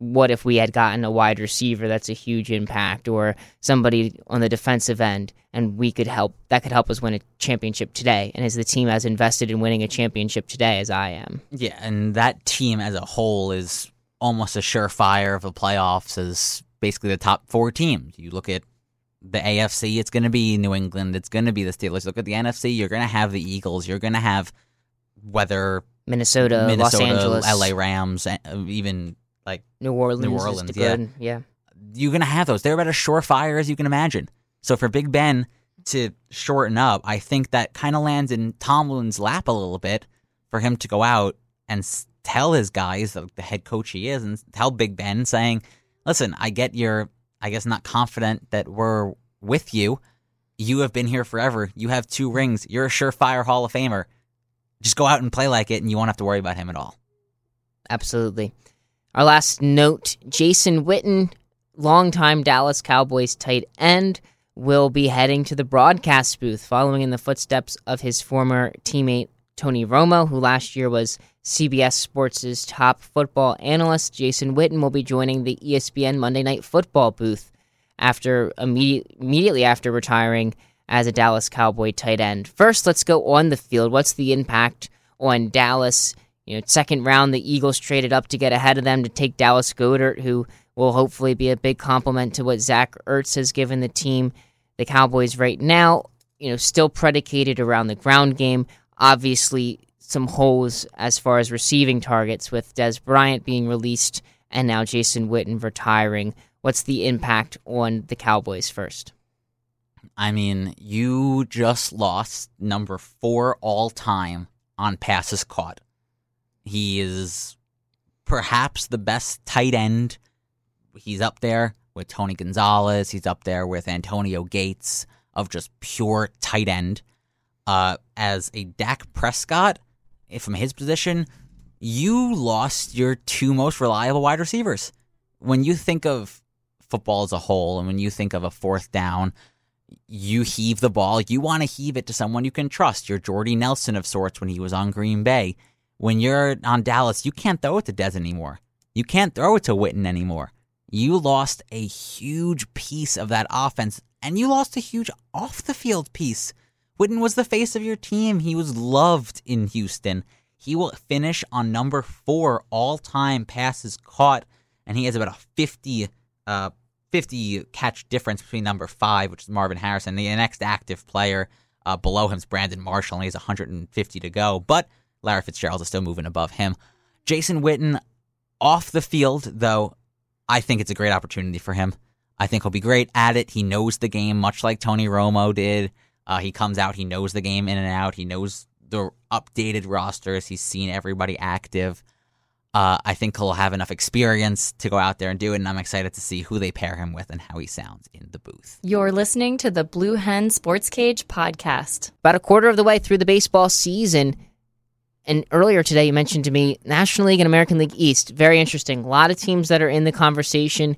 [SPEAKER 2] what if we had gotten a wide receiver that's a huge impact or somebody on the defensive end and we could help that could help us win a championship today and as the team as invested in winning a championship today as I am.
[SPEAKER 3] Yeah, and that team as a whole is almost a surefire of the playoffs as basically the top 4 teams. You look at the AFC, it's going to be New England, it's going to be the Steelers. Look at the NFC, you're going to have the Eagles, you're going to have whether
[SPEAKER 2] Minnesota,
[SPEAKER 3] Minnesota,
[SPEAKER 2] Los Angeles,
[SPEAKER 3] LA Rams, uh, even like
[SPEAKER 2] New Orleans.
[SPEAKER 3] New Orleans,
[SPEAKER 2] yeah.
[SPEAKER 3] Good,
[SPEAKER 2] yeah.
[SPEAKER 3] You're gonna have those. They're about as surefire as you can imagine. So for Big Ben to shorten up, I think that kind of lands in Tomlin's lap a little bit for him to go out and tell his guys, the head coach he is, and tell Big Ben saying, "Listen, I get you're, I guess, not confident that we're with you. You have been here forever. You have two rings. You're a surefire Hall of Famer. Just go out and play like it, and you won't have to worry about him at all."
[SPEAKER 2] Absolutely. Our last note Jason Witten, longtime Dallas Cowboys tight end, will be heading to the broadcast booth following in the footsteps of his former teammate Tony Romo, who last year was CBS Sports' top football analyst. Jason Witten will be joining the ESPN Monday Night Football booth after immediate, immediately after retiring as a Dallas Cowboy tight end. First, let's go on the field. What's the impact on Dallas you know, second round, the Eagles traded up to get ahead of them to take Dallas Goedert, who will hopefully be a big compliment to what Zach Ertz has given the team. The Cowboys right now, you know, still predicated around the ground game. Obviously, some holes as far as receiving targets with Dez Bryant being released and now Jason Witten retiring. What's the impact on the Cowboys first?
[SPEAKER 3] I mean, you just lost number four all time on passes caught. He is perhaps the best tight end. He's up there with Tony Gonzalez. He's up there with Antonio Gates of just pure tight end. Uh, as a Dak Prescott, from his position, you lost your two most reliable wide receivers. When you think of football as a whole, and when you think of a fourth down, you heave the ball. You want to heave it to someone you can trust. You're Jordy Nelson of sorts when he was on Green Bay when you're on Dallas, you can't throw it to Dez anymore. You can't throw it to Witten anymore. You lost a huge piece of that offense, and you lost a huge off the field piece. Witten was the face of your team. He was loved in Houston. He will finish on number four all time passes caught, and he has about a 50, uh, 50 catch difference between number five, which is Marvin Harrison. The next active player uh, below him is Brandon Marshall, and he has 150 to go. But Larry Fitzgerald is still moving above him. Jason Witten off the field, though, I think it's a great opportunity for him. I think he'll be great at it. He knows the game, much like Tony Romo did. Uh, he comes out, he knows the game in and out. He knows the updated rosters. He's seen everybody active. Uh, I think he'll have enough experience to go out there and do it, and I'm excited to see who they pair him with and how he sounds in the booth.
[SPEAKER 1] You're listening to the Blue Hen Sports Cage podcast.
[SPEAKER 2] About a quarter of the way through the baseball season, and earlier today, you mentioned to me National League and American League East. Very interesting. A lot of teams that are in the conversation.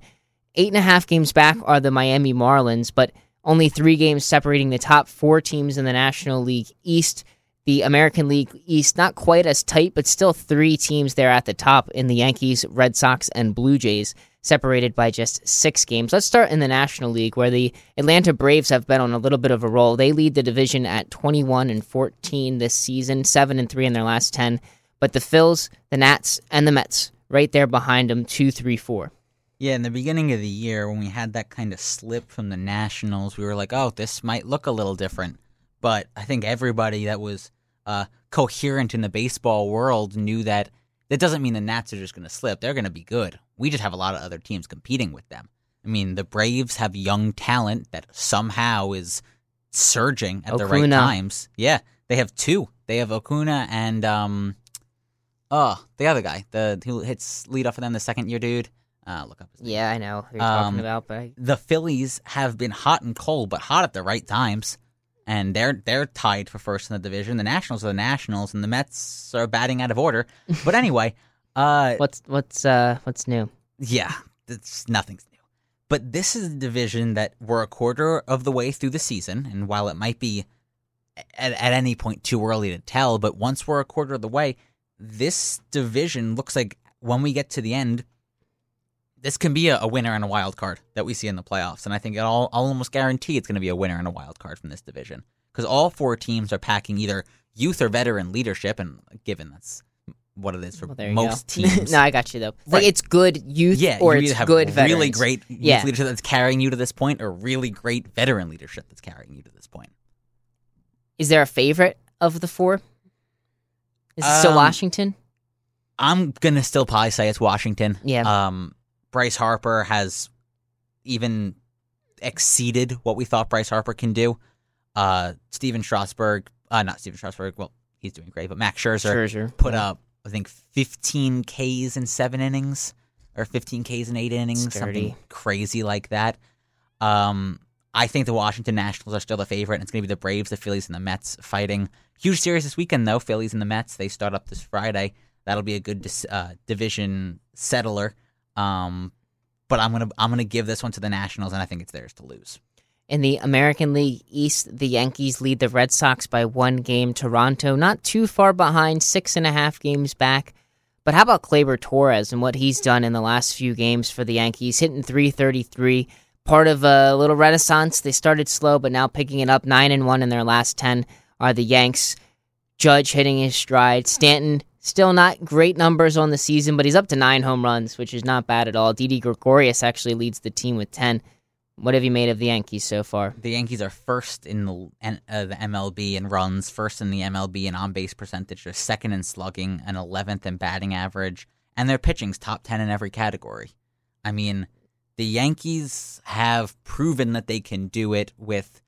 [SPEAKER 2] Eight and a half games back are the Miami Marlins, but only three games separating the top four teams in the National League East. The American League East, not quite as tight, but still three teams there at the top in the Yankees, Red Sox, and Blue Jays, separated by just six games. Let's start in the National League, where the Atlanta Braves have been on a little bit of a roll. They lead the division at 21 and 14 this season, 7 and 3 in their last 10. But the Phils, the Nats, and the Mets right there behind them, 2 3 4.
[SPEAKER 3] Yeah, in the beginning of the year, when we had that kind of slip from the Nationals, we were like, oh, this might look a little different. But I think everybody that was uh, coherent in the baseball world knew that that doesn't mean the Nats are just going to slip. They're going to be good. We just have a lot of other teams competing with them. I mean, the Braves have young talent that somehow is surging at the right times. Yeah, they have two. They have Acuña and um, oh, the other guy, the who hits lead off of them, the second year dude. Uh, look up his name.
[SPEAKER 2] Yeah, I know who you're
[SPEAKER 3] Um,
[SPEAKER 2] talking about, but I-
[SPEAKER 3] the Phillies have been hot and cold, but hot at the right times, and they're they're tied for first in the division. The Nationals are the Nationals, and the Mets are batting out of order. But anyway, uh,
[SPEAKER 2] what's what's uh what's new?
[SPEAKER 3] yeah, it's nothing's new. But this is a division that we're a quarter of the way through the season, and while it might be at, at any point too early to tell, but once we're a quarter of the way, this division looks like when we get to the end, this can be a, a winner and a wild card that we see in the playoffs. And I think I'll, I'll almost guarantee it's going to be a winner and a wild card from this division because all four teams are packing either youth or veteran leadership, and given that's what it is for
[SPEAKER 2] Well,
[SPEAKER 3] most teams.
[SPEAKER 2] no, I got you though. It's
[SPEAKER 3] Right.
[SPEAKER 2] Like it's good youth
[SPEAKER 3] Yeah,
[SPEAKER 2] or
[SPEAKER 3] you
[SPEAKER 2] it's
[SPEAKER 3] have
[SPEAKER 2] good
[SPEAKER 3] really
[SPEAKER 2] veterans.
[SPEAKER 3] great youth
[SPEAKER 2] Yeah.
[SPEAKER 3] leadership that's carrying you to this point, or really great veteran leadership that's carrying you to this point.
[SPEAKER 2] Is there a favorite of the four? Is it still
[SPEAKER 3] Um,
[SPEAKER 2] Washington?
[SPEAKER 3] I'm gonna still probably say it's Washington.
[SPEAKER 2] Yeah.
[SPEAKER 3] Um, Bryce Harper has even exceeded what we thought Bryce Harper can do. Uh, Stephen Strasburg, uh, not Stephen Strasburg. Well, he's doing great, but Max Scherzer,
[SPEAKER 2] Scherzer
[SPEAKER 3] put
[SPEAKER 2] yeah.
[SPEAKER 3] up I think 15 Ks in seven innings or 15 Ks in eight innings, something crazy like that. Um, I think the Washington Nationals are still the favorite, and it's going to be the Braves, the Phillies, and the Mets fighting. Huge series this weekend, though. Phillies and the Mets. They start up this Friday. That'll be a good dis- uh, division settler. Um, but I'm gonna I'm gonna give this one to the Nationals, and I think it's theirs to lose.
[SPEAKER 2] In the American League East, the Yankees lead the Red Sox by one game. Toronto not too far behind, six and a half games back. But how about Gleyber Torres and what he's done in the last few games for the Yankees? Hitting 333, part of a little renaissance. They started slow, but now picking it up. Nine and one in their last ten are the Yanks. Judge hitting his stride. Stanton still not great numbers on the season, but he's up to nine home runs, which is not bad at all. Didi Gregorius actually leads the team with ten. What have you made of the Yankees so far?
[SPEAKER 3] The Yankees are first in the uh, the MLB in runs, first in the MLB in on base percentage, they're second in slugging, and eleventh in batting average, and their pitching's top ten in every category. I mean, the Yankees have proven that they can do it with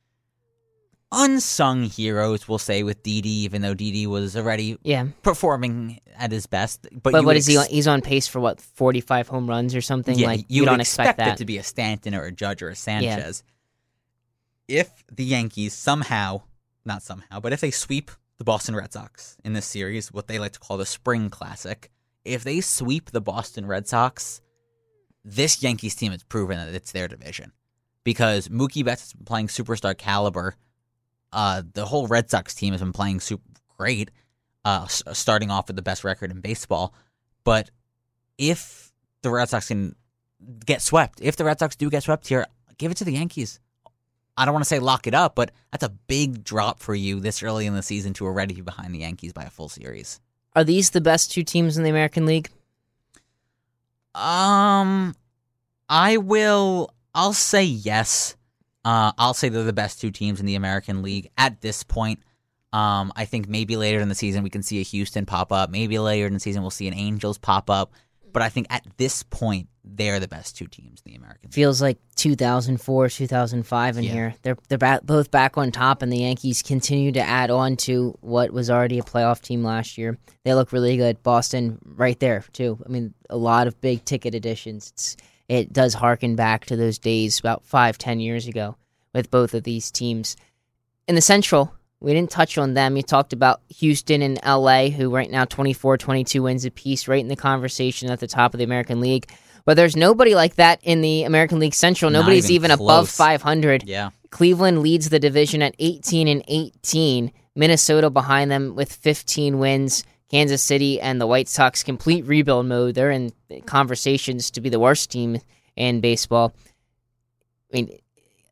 [SPEAKER 3] unsung heroes. We'll say with Didi, even though Didi was already
[SPEAKER 2] Yeah,
[SPEAKER 3] performing at his best. But,
[SPEAKER 2] but what
[SPEAKER 3] would
[SPEAKER 2] is he? On? He's on pace for what forty-five home runs or something.
[SPEAKER 3] Yeah,
[SPEAKER 2] like
[SPEAKER 3] you,
[SPEAKER 2] you, don't
[SPEAKER 3] expect,
[SPEAKER 2] expect, that.
[SPEAKER 3] it to be a Stanton or a Judge or a Sanchez. If the Yankees somehow, not somehow, but if they sweep the Boston Red Sox in this series, what they like to call the Spring Classic, if they sweep the Boston Red Sox, this Yankees team has proven that it's their division because Mookie Betts has been playing superstar caliber. Uh, the whole Red Sox team has been playing super great, uh, starting off with the best record in baseball. But if the Red Sox can get swept, if the Red Sox do get swept here, give it to the Yankees. I don't want to say lock it up, but that's a big drop for you this early in the season to already be behind the Yankees by a full series.
[SPEAKER 2] Are these the best two teams in the American League?
[SPEAKER 3] Um, I will. I'll say yes. Uh, I'll say they're the best two teams in the American League at this point. Um, I think maybe later in the season we can see a Houston pop up. Maybe later in the season we'll see an Angels pop up. But I think at this point they're the best two teams in the American League.
[SPEAKER 2] Feels like 2004, 2005 in
[SPEAKER 3] Yeah.
[SPEAKER 2] here. They're they're both back on top, and the Yankees continue to add on to what was already a playoff team last year. They look really good. Boston right there too. I mean, a lot of big ticket additions. It's it does harken back to those days about five, ten years ago with both of these teams. In the Central, we didn't touch on them. You talked about Houston and LA, who right now 24 22 wins apiece, right in the conversation at the top of the American League. But there's nobody like that in the American League Central.
[SPEAKER 3] Not
[SPEAKER 2] Nobody's
[SPEAKER 3] even
[SPEAKER 2] even above 500.
[SPEAKER 3] Yeah,
[SPEAKER 2] Cleveland leads the division at 18 and 18. Minnesota behind them with 15 wins. Kansas City and the White Sox complete rebuild mode. They're in conversations to be the worst team in baseball. I mean,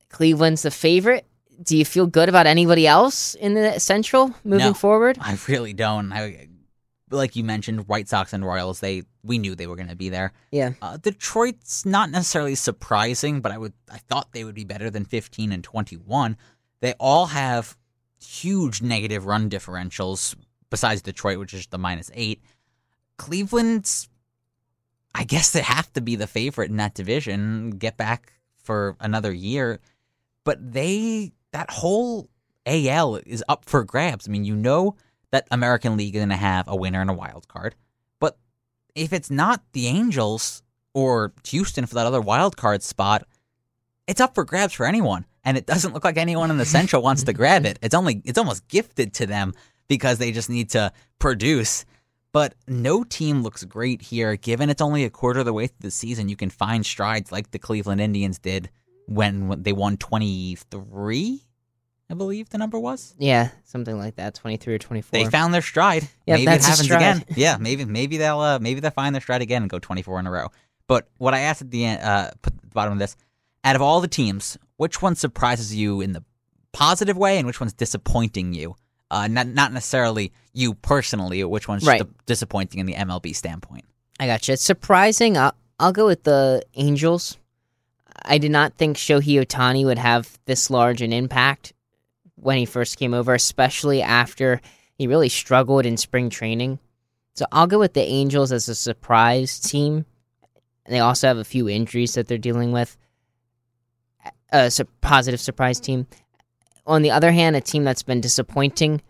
[SPEAKER 2] Cleveland's the favorite. Do you feel good about anybody else in the Central moving
[SPEAKER 3] No.
[SPEAKER 2] forward?
[SPEAKER 3] I really don't. I, like you mentioned, White Sox and Royals. They we knew they were going to be there.
[SPEAKER 2] Yeah.
[SPEAKER 3] Uh, Detroit's not necessarily surprising, but I would I thought they would be better than 15 and 21. They all have huge negative run differentials besides Detroit, which is the minus 8. Cleveland's I guess they have to be the favorite in that division, get back for another year, but they that whole AL is up for grabs. I mean, you know that American League is going to have a winner and a wild card, but if it's not the Angels or Houston for that other wild card spot, it's up for grabs for anyone. And it doesn't look like anyone in the Central wants to grab it. It's only it's almost gifted to them because they just need to produce. But no team looks great here. Given it's only a quarter of the way through the season, you can find strides like the Cleveland Indians did when, they won 23, I believe the number was.
[SPEAKER 2] Yeah, something like that, 23 or 24.
[SPEAKER 3] They found their stride.
[SPEAKER 2] Yeah,
[SPEAKER 3] maybe
[SPEAKER 2] that's
[SPEAKER 3] it happens
[SPEAKER 2] stride.
[SPEAKER 3] again. Yeah, maybe maybe they'll uh, maybe they'll find their stride again and go 24 in a row. But what I asked at the end, uh, put at the bottom of this, out of all the teams, which one surprises you in the positive way, and which one's disappointing you? Uh, not not necessarily you personally, which one's
[SPEAKER 2] Right.
[SPEAKER 3] disappointing in the MLB standpoint.
[SPEAKER 2] I got you. It's surprising. I'll, I'll go with the Angels. I did not think Shohei Ohtani would have this large an impact when he first came over, especially after he really struggled in spring training. So I'll go with the Angels as a surprise team. They also have a few injuries that they're dealing with. A su- positive surprise team. On the other hand, a team that's been disappointing.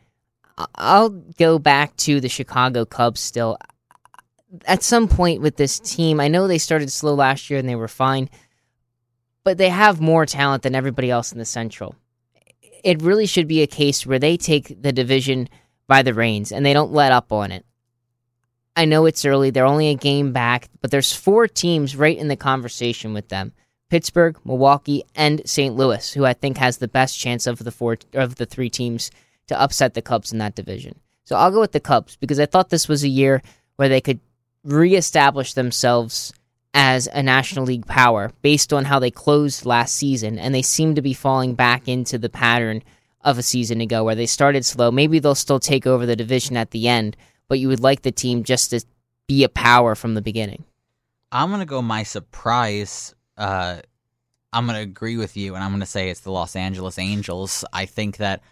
[SPEAKER 2] I'll go back to the Chicago Cubs still at some point with this team, I know they started slow last year and they were fine, but they have more talent than everybody else in the Central. It really should be a case where they take the division by the reins and they don't let up on it. I know it's early, they're only a game back, but there's four teams right in the conversation with them. Pittsburgh, Milwaukee, and St. Louis, who I think has the best chance of the four of the three teams to upset the Cubs in that division. So I'll go with the Cubs because I thought this was a year where they could reestablish themselves as a National League power based on how they closed last season, and they seem to be falling back into the pattern of a season ago where they started slow. Maybe they'll still take over the division at the end, but you would like the team just to be a power from the beginning.
[SPEAKER 3] I'm gonna go my surprise. Uh, I'm gonna agree with you, and I'm gonna say it's the Los Angeles Angels. I think that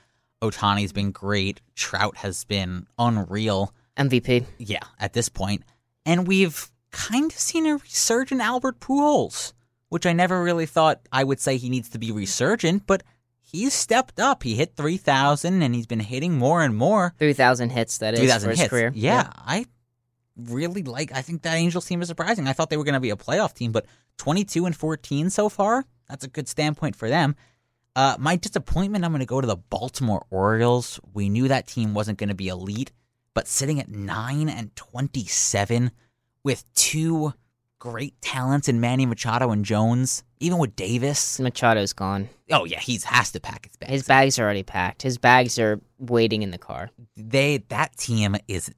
[SPEAKER 3] Ohtani's been great. Trout has been unreal.
[SPEAKER 2] MVP.
[SPEAKER 3] Yeah, at this point, and we've kind of seen a resurgent Albert Pujols, which I never really thought I would say he needs to be resurgent, but he's stepped up. He hit 3,000, and he's been hitting more and more.
[SPEAKER 2] 3,000 hits, that is,
[SPEAKER 3] 3,000
[SPEAKER 2] for his
[SPEAKER 3] hits.
[SPEAKER 2] career.
[SPEAKER 3] Yeah, I really like. I think that Angels team is surprising. I thought they were going to be a playoff team, but 22 and 14 so far. That's a good standpoint for them. Uh, my disappointment. I'm going to go to the Baltimore Orioles. We knew that team wasn't going to be elite, but sitting at nine and 27 with two great talents in Manny Machado and Jones, even with Davis.
[SPEAKER 2] Machado's gone.
[SPEAKER 3] Oh yeah, he's has to pack his bags.
[SPEAKER 2] His bags are already packed. His bags are waiting in the car.
[SPEAKER 3] they that team is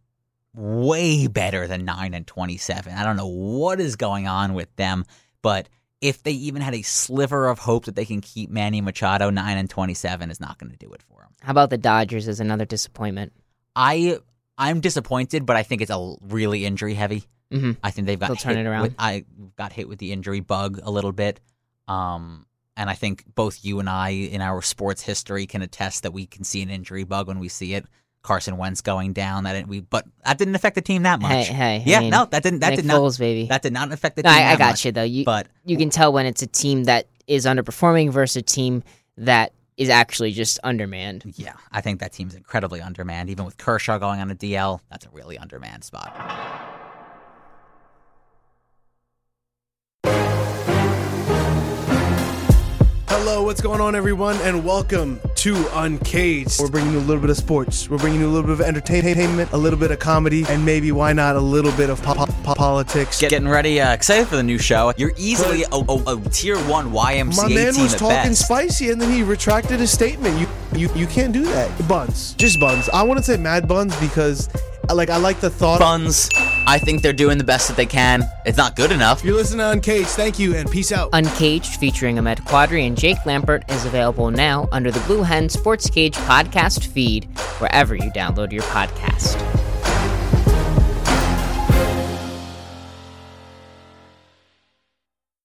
[SPEAKER 3] way better than 9 and 27. I don't know what is going on with them, but if they even had a sliver of hope that they can keep Manny Machado 9 and 27 is not going to do it for them.
[SPEAKER 2] How about the Dodgers as another disappointment?
[SPEAKER 3] I I'm disappointed, but I think it's a really injury heavy.
[SPEAKER 2] Mhm.
[SPEAKER 3] I think they've got
[SPEAKER 2] They'll turn it around.
[SPEAKER 3] With, I got hit with the injury bug a little bit. Um and I think both you and I in our sports history can attest that we can see an injury bug when we see it. Carson Wentz going down. That didn't, we, but that didn't affect the team that much.
[SPEAKER 2] Hey, hey. I
[SPEAKER 3] yeah,
[SPEAKER 2] mean,
[SPEAKER 3] no, that didn't. That
[SPEAKER 2] Nick
[SPEAKER 3] did not.
[SPEAKER 2] Foles, baby.
[SPEAKER 3] That did not affect the
[SPEAKER 2] No,
[SPEAKER 3] team.
[SPEAKER 2] I, I got
[SPEAKER 3] much.
[SPEAKER 2] you though. You
[SPEAKER 3] But
[SPEAKER 2] you can tell when it's a team that is underperforming versus a team that is actually just undermanned.
[SPEAKER 3] yeah, I think that team's incredibly undermanned. Even with Kershaw going on a DL, that's a really undermanned spot.
[SPEAKER 4] Hello, what's going on, everyone, and welcome to Uncaged. We're bringing you a little bit of sports, we're bringing you a little bit of entertainment, a little bit of comedy, and maybe why not a little bit of pop. po- politics.
[SPEAKER 3] Get- getting ready, uh, excited for the new show. You're easily a, a, a tier one YMCA
[SPEAKER 4] My man
[SPEAKER 3] team
[SPEAKER 4] was talking
[SPEAKER 3] best.
[SPEAKER 4] spicy, and then he retracted his statement. You, you, you can't do that. Buns, just buns. I wouldn't say mad buns because, like, I like the thought.
[SPEAKER 3] Buns. I think they're doing the best that they can. It's not good enough.
[SPEAKER 4] You're listening to Uncaged. Thank you, and peace out.
[SPEAKER 2] Uncaged, featuring Ahmed Quadri and Jake Lampert, is available now under the Blue Hen Sports Cage podcast feed, wherever you download your podcast.